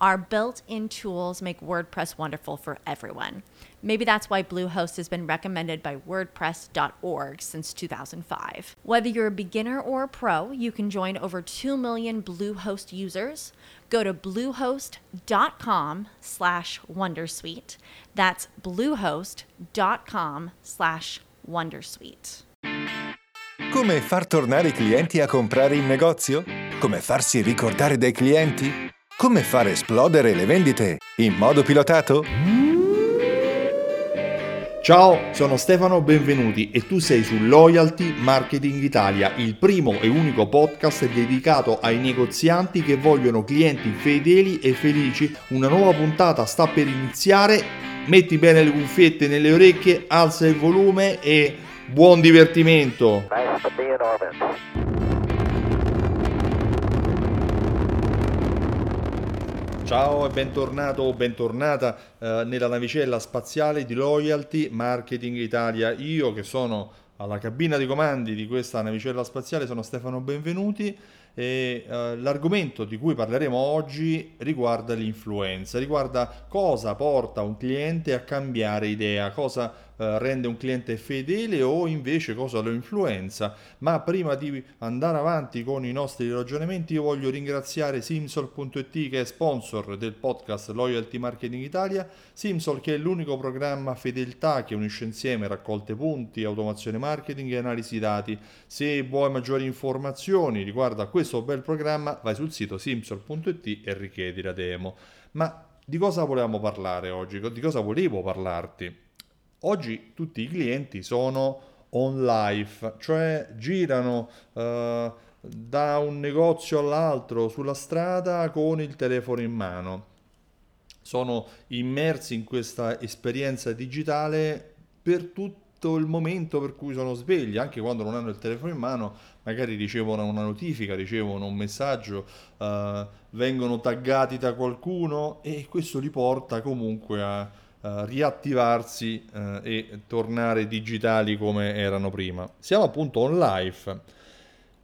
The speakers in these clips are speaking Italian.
Our built in tools make WordPress wonderful for everyone. Maybe that's why Bluehost has been recommended by WordPress.org since 2005. Whether you're a beginner or a pro, you can join over 2 million Bluehost users. Go to bluehost.com slash Wondersuite. That's bluehost.com slash Wondersuite. Come far tornare i clienti a comprare in negozio? Come farsi ricordare dai clienti? Come far esplodere le vendite in modo pilotato? Ciao, sono Stefano Benvenuti e tu sei su Loyalty Marketing Italia, il primo e unico podcast dedicato ai negozianti che vogliono clienti fedeli e felici. Una nuova puntata sta per iniziare. Metti bene le cuffiette nelle orecchie, alza il volume e buon divertimento. Nice Ciao e bentornato o bentornata eh, nella navicella spaziale di Loyalty Marketing Italia. Io che sono alla cabina di comandi di questa navicella spaziale sono Stefano Benvenuti e eh, l'argomento di cui parleremo oggi riguarda l'influenza, riguarda cosa porta un cliente a cambiare idea, cosa eh, rende un cliente fedele o invece cosa lo influenza. Ma prima di andare avanti con i nostri ragionamenti io voglio ringraziare Simsol.it che è sponsor del podcast Loyalty Marketing Italia, Simsol che è l'unico programma fedeltà che unisce insieme raccolte punti, automazione marketing e analisi dati. Se vuoi maggiori informazioni riguardo a questo bel programma vai sul sito simsol.it e richiedi la demo. Ma di cosa volevamo parlare oggi? Di cosa volevo parlarti? Oggi tutti i clienti sono on life, cioè girano uh, da un negozio all'altro sulla strada con il telefono in mano. Sono immersi in questa esperienza digitale per tutto il momento per cui sono svegli, anche quando non hanno il telefono in mano, magari ricevono una notifica, ricevono un messaggio, uh, vengono taggati da qualcuno e questo li porta comunque a uh, riattivarsi uh, e tornare digitali come erano prima. Siamo appunto on live.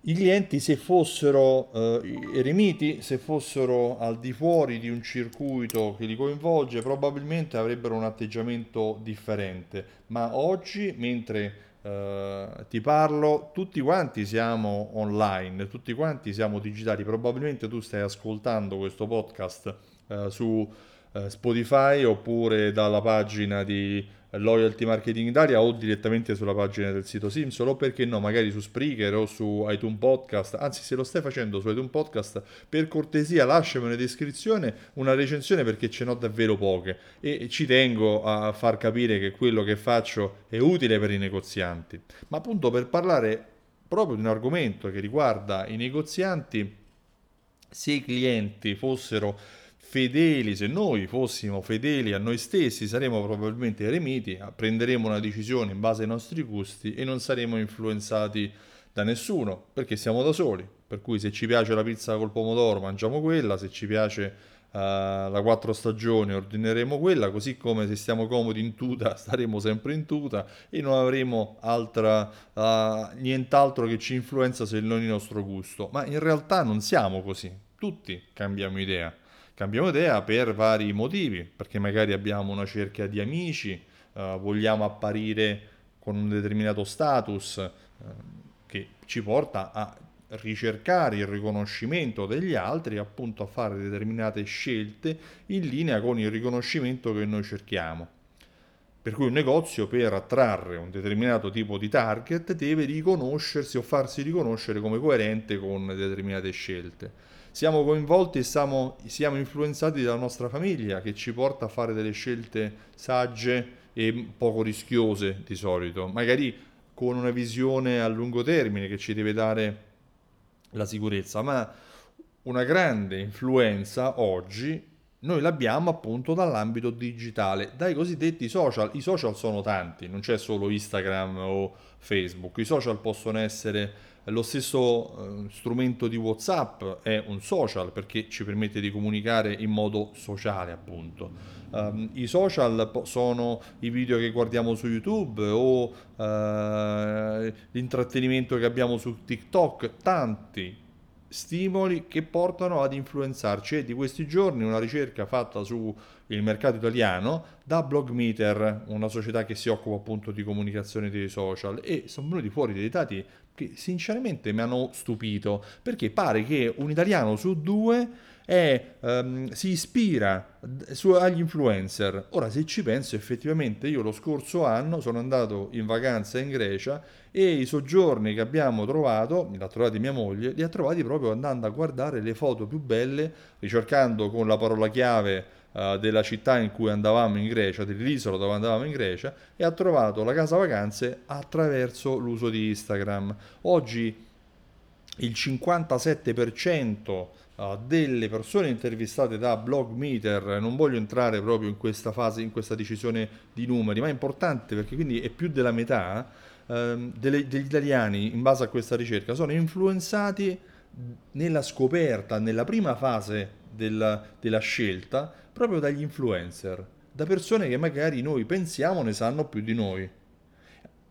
I clienti se fossero uh, eremiti, se fossero al di fuori di un circuito che li coinvolge, probabilmente avrebbero un atteggiamento differente. Ma oggi, mentre ti parlo, tutti quanti siamo online, tutti quanti siamo digitali, probabilmente tu stai ascoltando questo podcast su eh, Spotify oppure dalla pagina di Loyalty Marketing Italia o direttamente sulla pagina del sito Simsol o perché no, magari su Spreaker o su iTunes Podcast. Anzi, se lo stai facendo su iTunes Podcast, per cortesia lasciami una descrizione, una recensione perché ce n'ho davvero poche e ci tengo a far capire che quello che faccio è utile per i negozianti. Ma appunto per parlare proprio di un argomento che riguarda i negozianti, se i clienti fossero fedeli, se noi fossimo fedeli a noi stessi, saremmo probabilmente eremiti, prenderemo una decisione in base ai nostri gusti e non saremo influenzati da nessuno, perché siamo da soli. Per cui se ci piace la pizza col pomodoro mangiamo quella, se ci piace uh, la quattro stagioni ordineremo quella, così come se stiamo comodi in tuta staremo sempre in tuta e non avremo altra, uh, nient'altro che ci influenza se non il nostro gusto. Ma in realtà non siamo così, tutti cambiamo idea. Cambiamo idea per vari motivi, perché magari abbiamo una cerchia di amici, eh, vogliamo apparire con un determinato status eh, che ci porta a ricercare il riconoscimento degli altri, appunto a fare determinate scelte in linea con il riconoscimento che noi cerchiamo. Per cui un negozio per attrarre un determinato tipo di target deve riconoscersi o farsi riconoscere come coerente con determinate scelte. Siamo coinvolti e siamo, siamo influenzati dalla nostra famiglia che ci porta a fare delle scelte sagge e poco rischiose di solito, magari con una visione a lungo termine che ci deve dare la sicurezza, ma una grande influenza oggi noi l'abbiamo appunto dall'ambito digitale, dai cosiddetti social. I social sono tanti, non c'è solo Instagram o Facebook, i social possono essere lo stesso eh, strumento di WhatsApp è un social perché ci permette di comunicare in modo sociale, appunto. Um, I social sono i video che guardiamo su YouTube o uh, l'intrattenimento che abbiamo su TikTok, tanti stimoli che portano ad influenzarci. È di questi giorni una ricerca fatta sul mercato italiano da Blogmeter, una società che si occupa appunto di comunicazione dei social, e sono venuti fuori dei dati che sinceramente mi hanno stupito, perché pare che un italiano su due è, um, si ispira su, agli influencer. Ora, se ci penso, effettivamente io lo scorso anno sono andato in vacanza in Grecia e i soggiorni che abbiamo trovato, li ha trovati mia moglie, li ha trovati proprio andando a guardare le foto più belle, ricercando con la parola chiave uh, della città in cui andavamo in Grecia, dell'isola dove andavamo in Grecia, e ha trovato la casa vacanze attraverso l'uso di Instagram. Oggi il 57% uh, delle persone intervistate da Blogmeter, non voglio entrare proprio in questa fase, in questa decisione di numeri, ma è importante perché quindi è più della metà uh, delle, degli italiani in base a questa ricerca sono influenzati nella scoperta, nella prima fase della, della scelta, proprio dagli influencer, da persone che magari noi pensiamo ne sanno più di noi.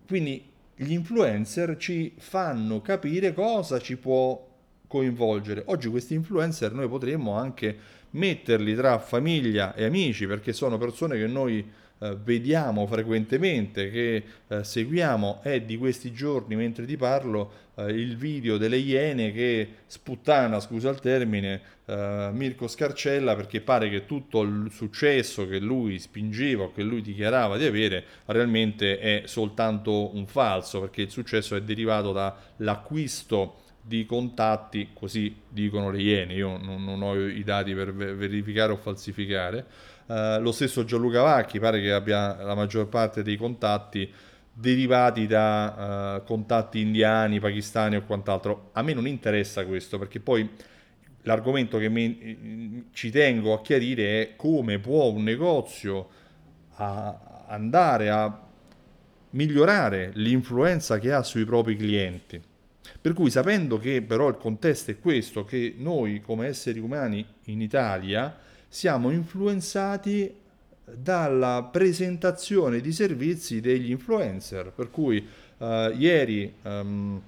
Quindi gli influencer ci fanno capire cosa ci può coinvolgere. Oggi questi influencer noi potremmo anche metterli tra famiglia e amici perché sono persone che noi eh, vediamo frequentemente, che eh, seguiamo. È di questi giorni, mentre ti parlo, eh, il video delle Iene che sputtana, scusa il termine, eh, Mirko Scarcella perché pare che tutto il successo che lui spingeva che lui dichiarava di avere realmente è soltanto un falso perché il successo è derivato dall'acquisto di contatti, così dicono le Iene, io non, non ho i dati per verificare o falsificare. Uh, lo stesso Gianluca Vacchi pare che abbia la maggior parte dei contatti derivati da uh, contatti indiani, pakistani o quant'altro. A me non interessa questo perché poi l'argomento che mi, ci tengo a chiarire è come può un negozio a andare a migliorare l'influenza che ha sui propri clienti. Per cui sapendo che però il contesto è questo, che noi come esseri umani in Italia siamo influenzati dalla presentazione di servizi degli influencer, per cui uh, ieri um,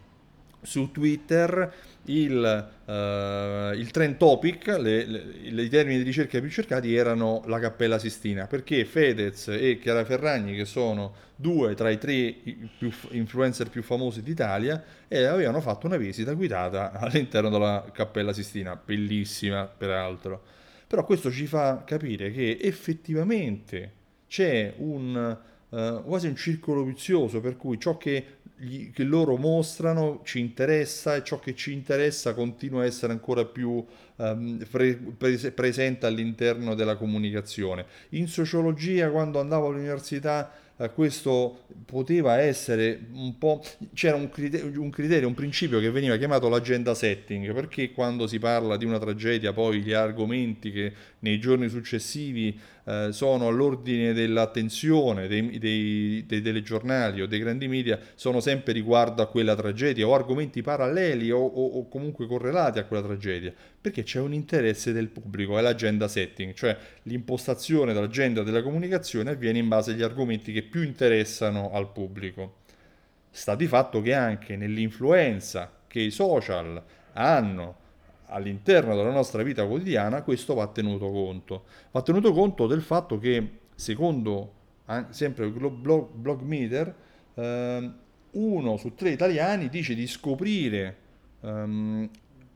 su Twitter il, uh, il trend topic, le, le, i termini di ricerca più cercati erano la Cappella Sistina, perché Fedez e Chiara Ferragni, che sono due tra i tre più, influencer più famosi d'Italia, eh, avevano fatto una visita guidata all'interno della Cappella Sistina, bellissima peraltro. Però questo ci fa capire che effettivamente c'è un, uh, quasi un circolo vizioso per cui ciò che gli, che loro mostrano ci interessa e ciò che ci interessa continua a essere ancora più um, pre, pre, presente all'interno della comunicazione. In sociologia, quando andavo all'università, questo poteva essere un po'... c'era un criterio, un criterio, un principio che veniva chiamato l'agenda setting, perché quando si parla di una tragedia poi gli argomenti che nei giorni successivi eh, sono all'ordine dell'attenzione dei, dei, dei, telegiornali o dei grandi media sono sempre riguardo a quella tragedia o argomenti paralleli o, o, o comunque correlati a quella tragedia, perché c'è un interesse del pubblico, è l'agenda setting, cioè l'impostazione dell'agenda della comunicazione avviene in base agli argomenti che più interessano al pubblico. Sta di fatto che anche nell'influenza che i social hanno all'interno della nostra vita quotidiana, questo va tenuto conto. Va tenuto conto del fatto che, secondo sempre il blog, meter, eh, uno su tre italiani dice di scoprire,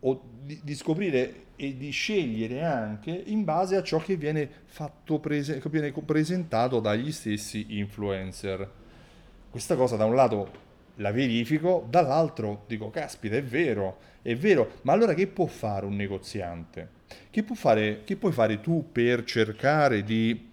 o di, di, scoprire e di scegliere anche in base a ciò che viene, fatto prese, che viene presentato dagli stessi influencer. Questa cosa da un lato la verifico, dall'altro dico, caspita, è vero, è vero, ma allora che può fare un negoziante? Che, fare, che puoi fare tu per cercare di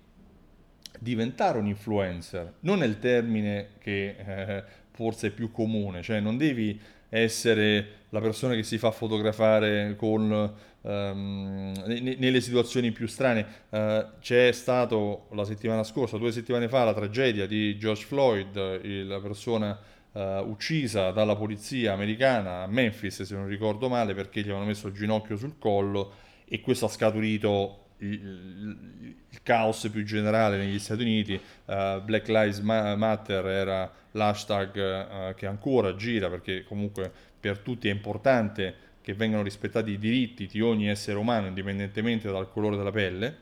diventare un influencer? Non è il termine che eh, forse è più comune, cioè non devi essere la persona che si fa fotografare con, um, nelle situazioni più strane. Uh, c'è stato la settimana scorsa, due settimane fa, la tragedia di George Floyd, la persona uh, uccisa dalla polizia americana a Memphis, se non ricordo male, perché gli avevano messo il ginocchio sul collo e questo ha scaturito il, il, caos più generale negli Stati Uniti, uh, Black Lives Matter era l'hashtag uh, che ancora gira perché comunque per tutti è importante che vengano rispettati i diritti di ogni essere umano indipendentemente dal colore della pelle,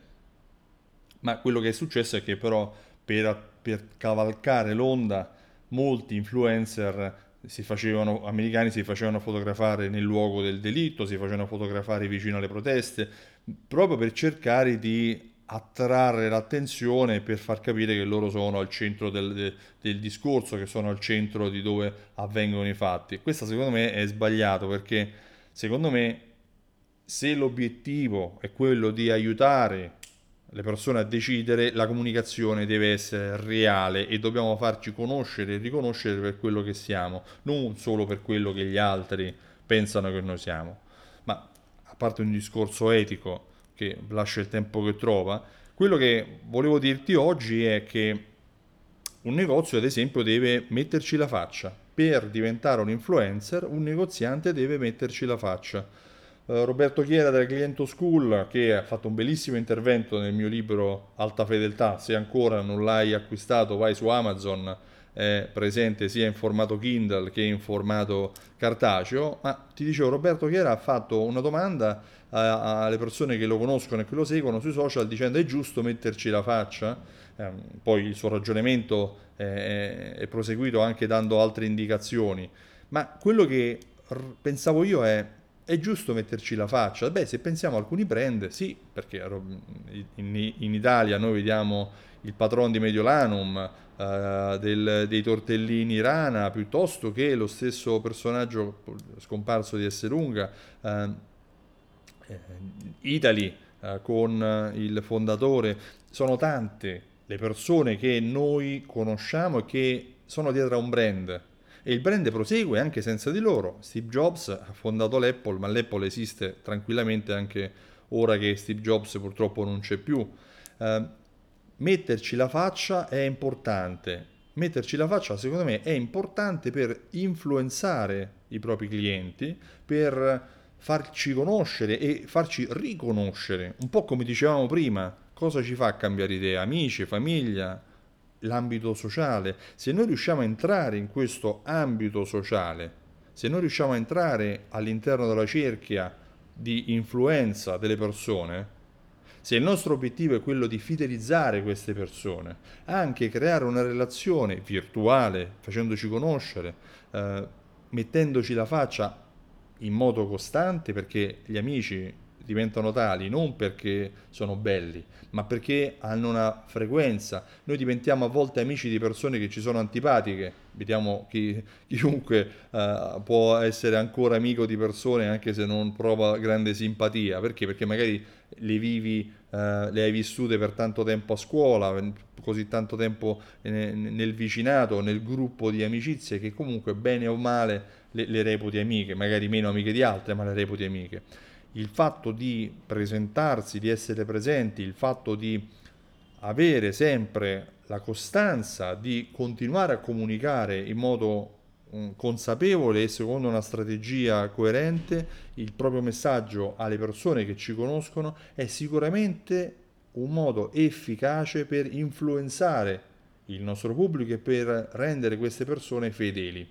ma quello che è successo è che però per, per cavalcare l'onda molti influencer si facevano, americani si facevano fotografare nel luogo del delitto, si facevano fotografare vicino alle proteste, proprio per cercare di attrarre l'attenzione per far capire che loro sono al centro del, del, del, discorso, che sono al centro di dove avvengono i fatti. Questo secondo me è sbagliato perché secondo me se l'obiettivo è quello di aiutare le persone a decidere, la comunicazione deve essere reale e dobbiamo farci conoscere e riconoscere per quello che siamo, non solo per quello che gli altri pensano che noi siamo. A parte un discorso etico che lascia il tempo che trova, quello che volevo dirti oggi è che un negozio, ad esempio, deve metterci la faccia. Per diventare un influencer, un negoziante deve metterci la faccia eh, Roberto Chiera della Cliento School che ha fatto un bellissimo intervento nel mio libro Alta Fedeltà, se ancora non l'hai acquistato vai su Amazon, è presente sia in formato Kindle che in formato cartaceo, ma ti dicevo Roberto Chiera ha fatto una domanda alle persone che lo conoscono e che lo seguono sui social dicendo è giusto metterci la faccia, eh, poi il suo ragionamento è, è proseguito anche dando altre indicazioni, ma quello che pensavo io è è giusto metterci la faccia. Beh, se pensiamo a alcuni brand, sì, perché in, in Italia noi vediamo il patron di Mediolanum, uh, del, dei tortellini Rana, piuttosto che lo stesso personaggio scomparso di Esselunga, uh, Italy, uh, con il fondatore. Sono tante le persone che noi conosciamo e che sono dietro a un brand e il brand prosegue anche senza di loro. Steve Jobs ha fondato l'Apple, ma l'Apple esiste tranquillamente anche ora che Steve Jobs purtroppo non c'è più. Uh, metterci la faccia è importante. Metterci la faccia, secondo me, è importante per influenzare i propri clienti, per farci conoscere e farci riconoscere, un po' come dicevamo prima, cosa ci fa cambiare idea, amici, famiglia, l'ambito sociale, se noi riusciamo a entrare in questo ambito sociale, se noi riusciamo a entrare all'interno della cerchia di influenza delle persone, se il nostro obiettivo è quello di fidelizzare queste persone, anche creare una relazione virtuale, facendoci conoscere, eh, mettendoci la faccia in modo costante, perché gli amici diventano tali non perché sono belli, ma perché hanno una frequenza. Noi diventiamo a volte amici di persone che ci sono antipatiche, vediamo chi, chiunque uh, può essere ancora amico di persone anche se non prova grande simpatia, perché? Perché magari le vivi, uh, le hai vissute per tanto tempo a scuola, così tanto tempo nel vicinato, nel gruppo di amicizie che comunque bene o male le, le reputi amiche, magari meno amiche di altre, ma le reputi amiche il fatto di presentarsi, di essere presenti, il fatto di avere sempre la costanza di continuare a comunicare in modo consapevole e secondo una strategia coerente il proprio messaggio alle persone che ci conoscono è sicuramente un modo efficace per influenzare il nostro pubblico e per rendere queste persone fedeli.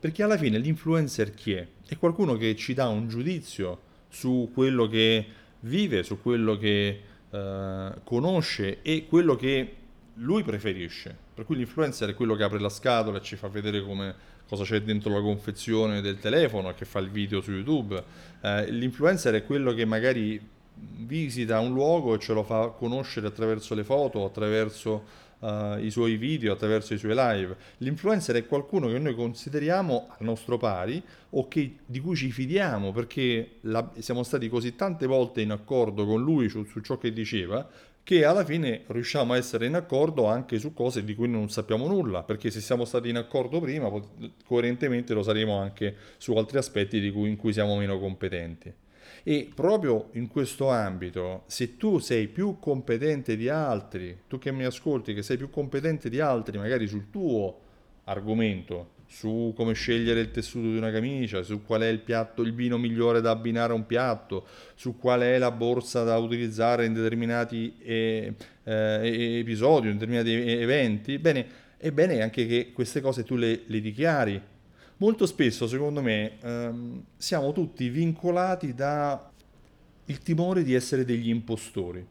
Perché alla fine l'influencer chi è? È qualcuno che ci dà un giudizio su quello che vive, su quello che eh, conosce e quello che lui preferisce. Per cui l'influencer è quello che apre la scatola e ci fa vedere come, cosa c'è dentro la confezione del telefono, che fa il video su YouTube. Eh, l'influencer è quello che magari visita un luogo e ce lo fa conoscere attraverso le foto, attraverso uh, i suoi video, attraverso i suoi live. L'influencer è qualcuno che noi consideriamo al nostro pari o che, di cui ci fidiamo perché la, siamo stati così tante volte in accordo con lui su, su ciò che diceva che alla fine riusciamo a essere in accordo anche su cose di cui non sappiamo nulla, perché se siamo stati in accordo prima, coerentemente lo saremo anche su altri aspetti cui, in cui siamo meno competenti. E proprio in questo ambito, se tu sei più competente di altri, tu che mi ascolti, che sei più competente di altri, magari sul tuo argomento, su come scegliere il tessuto di una camicia, su qual è il piatto, il vino migliore da abbinare a un piatto, su qual è la borsa da utilizzare in determinati eh, eh, episodi, in determinati eventi, bene, è bene anche che queste cose tu le, le dichiari molto spesso, secondo me, ehm, siamo tutti vincolati dal timore di essere degli impostori.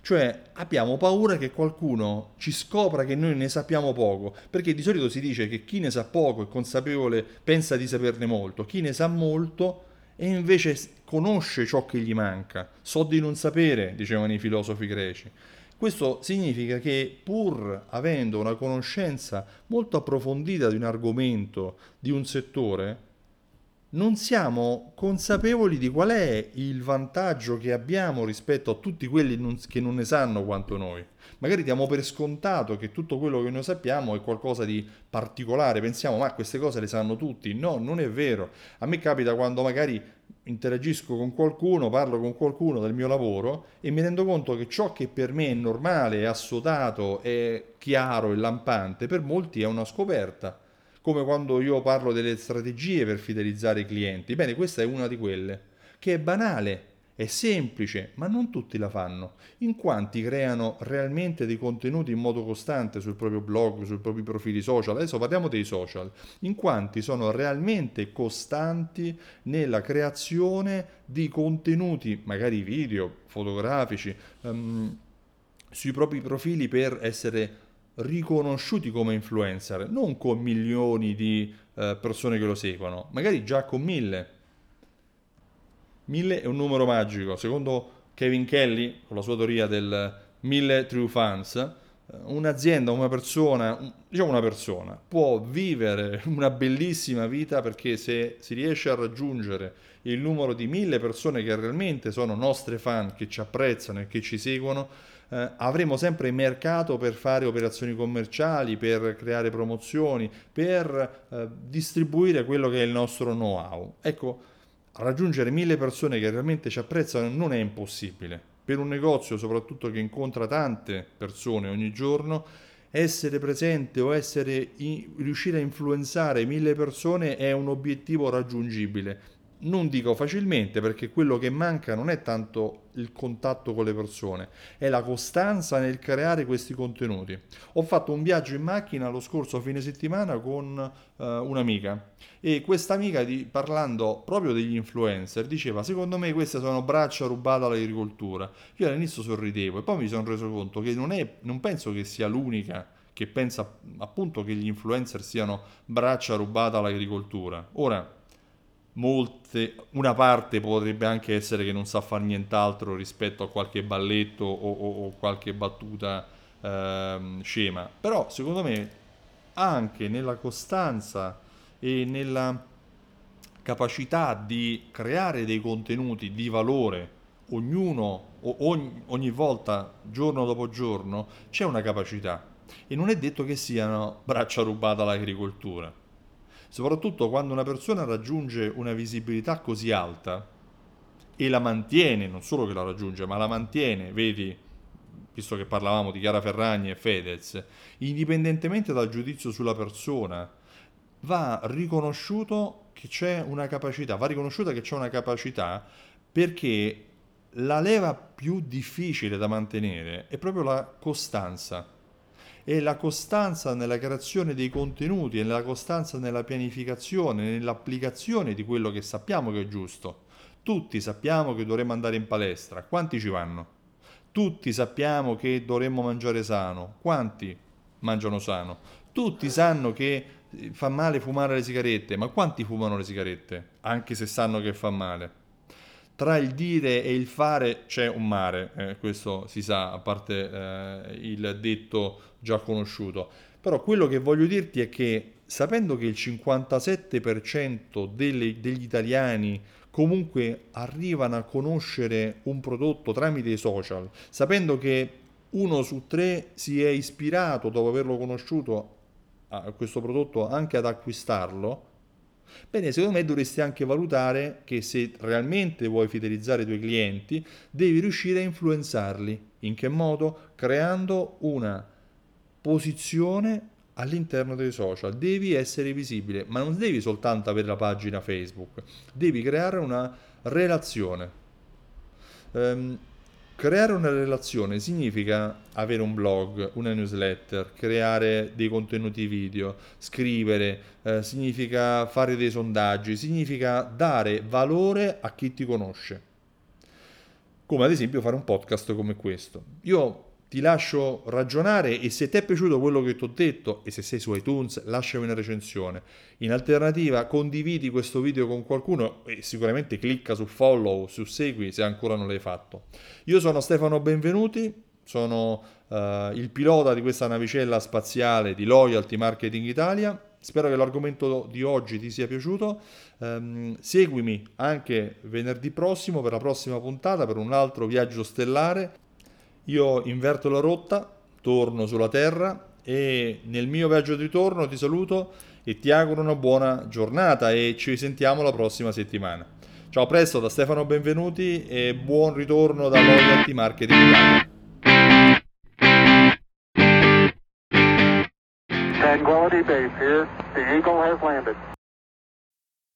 Cioè abbiamo paura che qualcuno ci scopra che noi ne sappiamo poco, perché di solito si dice che chi ne sa poco è consapevole, pensa di saperne molto, chi ne sa molto e invece conosce ciò che gli manca. So di non sapere, dicevano i filosofi greci. Questo significa che pur avendo una conoscenza molto approfondita di un argomento, di un settore, non siamo consapevoli di qual è il vantaggio che abbiamo rispetto a tutti quelli che non ne sanno quanto noi. Magari diamo per scontato che tutto quello che noi sappiamo è qualcosa di particolare, pensiamo ma queste cose le sanno tutti. No, non è vero. A me capita quando magari interagisco con qualcuno, parlo con qualcuno del mio lavoro e mi rendo conto che ciò che per me è normale, è assodato, è chiaro e lampante, per molti è una scoperta. Come quando io parlo delle strategie per fidelizzare i clienti. Bene, questa è una di quelle, che è banale, è semplice, ma non tutti la fanno. In quanti creano realmente dei contenuti in modo costante sul proprio blog, sui propri profili social. Adesso parliamo dei social. In quanti sono realmente costanti nella creazione di contenuti, magari video, fotografici, um, sui propri profili per essere riconosciuti come influencer, non con milioni di uh, persone che lo seguono, magari già con mille 1000 è un numero magico. Secondo Kevin Kelly, con la sua teoria del 1000 true fans, eh, un'azienda, una persona, diciamo una persona, può vivere una bellissima vita perché se si riesce a raggiungere il numero di mille persone che realmente sono nostre fan, che ci apprezzano e che ci seguono, eh, avremo sempre mercato per fare operazioni commerciali, per creare promozioni, per eh, distribuire quello che è il nostro know-how. Ecco, raggiungere mille persone che realmente ci apprezzano non è impossibile. Per un negozio, soprattutto che incontra tante persone ogni giorno, essere presente o essere in, riuscire a influenzare mille persone è un obiettivo raggiungibile non dico facilmente perché quello che manca non è tanto il contatto con le persone, è la costanza nel creare questi contenuti. Ho fatto un viaggio in macchina lo scorso fine settimana con uh, un'amica e questa amica di, parlando proprio degli influencer diceva secondo me queste sono braccia rubate all'agricoltura. Io all'inizio sorridevo e poi mi sono reso conto che non, è, non penso che sia l'unica che pensa appunto che gli influencer siano braccia rubate all'agricoltura. Ora, molte, una parte potrebbe anche essere che non sa fare nient'altro rispetto a qualche balletto o, o, o qualche battuta ehm, scema, però secondo me anche nella costanza e nella capacità di creare dei contenuti di valore ognuno ogni, ogni volta giorno dopo giorno c'è una capacità. E non è detto che siano braccia rubate all'agricoltura soprattutto quando una persona raggiunge una visibilità così alta e la mantiene, non solo che la raggiunge, ma la mantiene, vedi, visto che parlavamo di Chiara Ferragni e Fedez, indipendentemente dal giudizio sulla persona, va riconosciuto che c'è una capacità, va riconosciuta che c'è una capacità perché la leva più difficile da mantenere è proprio la costanza e la costanza nella creazione dei contenuti e la costanza nella pianificazione, nell'applicazione di quello che sappiamo che è giusto. Tutti sappiamo che dovremmo andare in palestra, quanti ci vanno? Tutti sappiamo che dovremmo mangiare sano, quanti mangiano sano? Tutti sanno che eh, fa male fumare le sigarette, ma quanti fumano le sigarette? Anche se sanno che fa male. Tra il dire e il fare c'è un mare, eh, questo si sa, a parte eh, il detto già conosciuto. Però quello che voglio dirti è che sapendo che il 57% delle, degli italiani comunque arrivano a conoscere un prodotto tramite i social, sapendo che uno su tre si è ispirato dopo averlo conosciuto a questo prodotto anche ad acquistarlo, bene, secondo me dovresti anche valutare che se realmente vuoi fidelizzare i tuoi clienti, devi riuscire a influenzarli. In che modo? Creando una posizione all'interno dei social. Devi essere visibile, ma non devi soltanto avere la pagina Facebook, devi creare una relazione. Um, creare una relazione significa avere un blog, una newsletter, creare dei contenuti video, scrivere, eh, significa fare dei sondaggi, significa dare valore a chi ti conosce. Come ad esempio fare un podcast come questo. Io ti lascio ragionare e se ti è piaciuto quello che ti ho detto e se sei su iTunes lasciami una recensione. In alternativa condividi questo video con qualcuno e sicuramente clicca su follow, su segui se ancora non l'hai fatto. Io sono Stefano Benvenuti, sono uh, il pilota di questa navicella spaziale di Loyalty Marketing Italia. Spero che l'argomento di oggi ti sia piaciuto. Um, seguimi anche venerdì prossimo per la prossima puntata, per un altro viaggio stellare. Io inverto la rotta, torno sulla Terra e nel mio viaggio di ritorno ti saluto e ti auguro una buona giornata e ci sentiamo la prossima settimana. Ciao, presto da Stefano Benvenuti e buon ritorno da Loyalty Marketing Italia. Tranquility Base here. The Eagle has landed.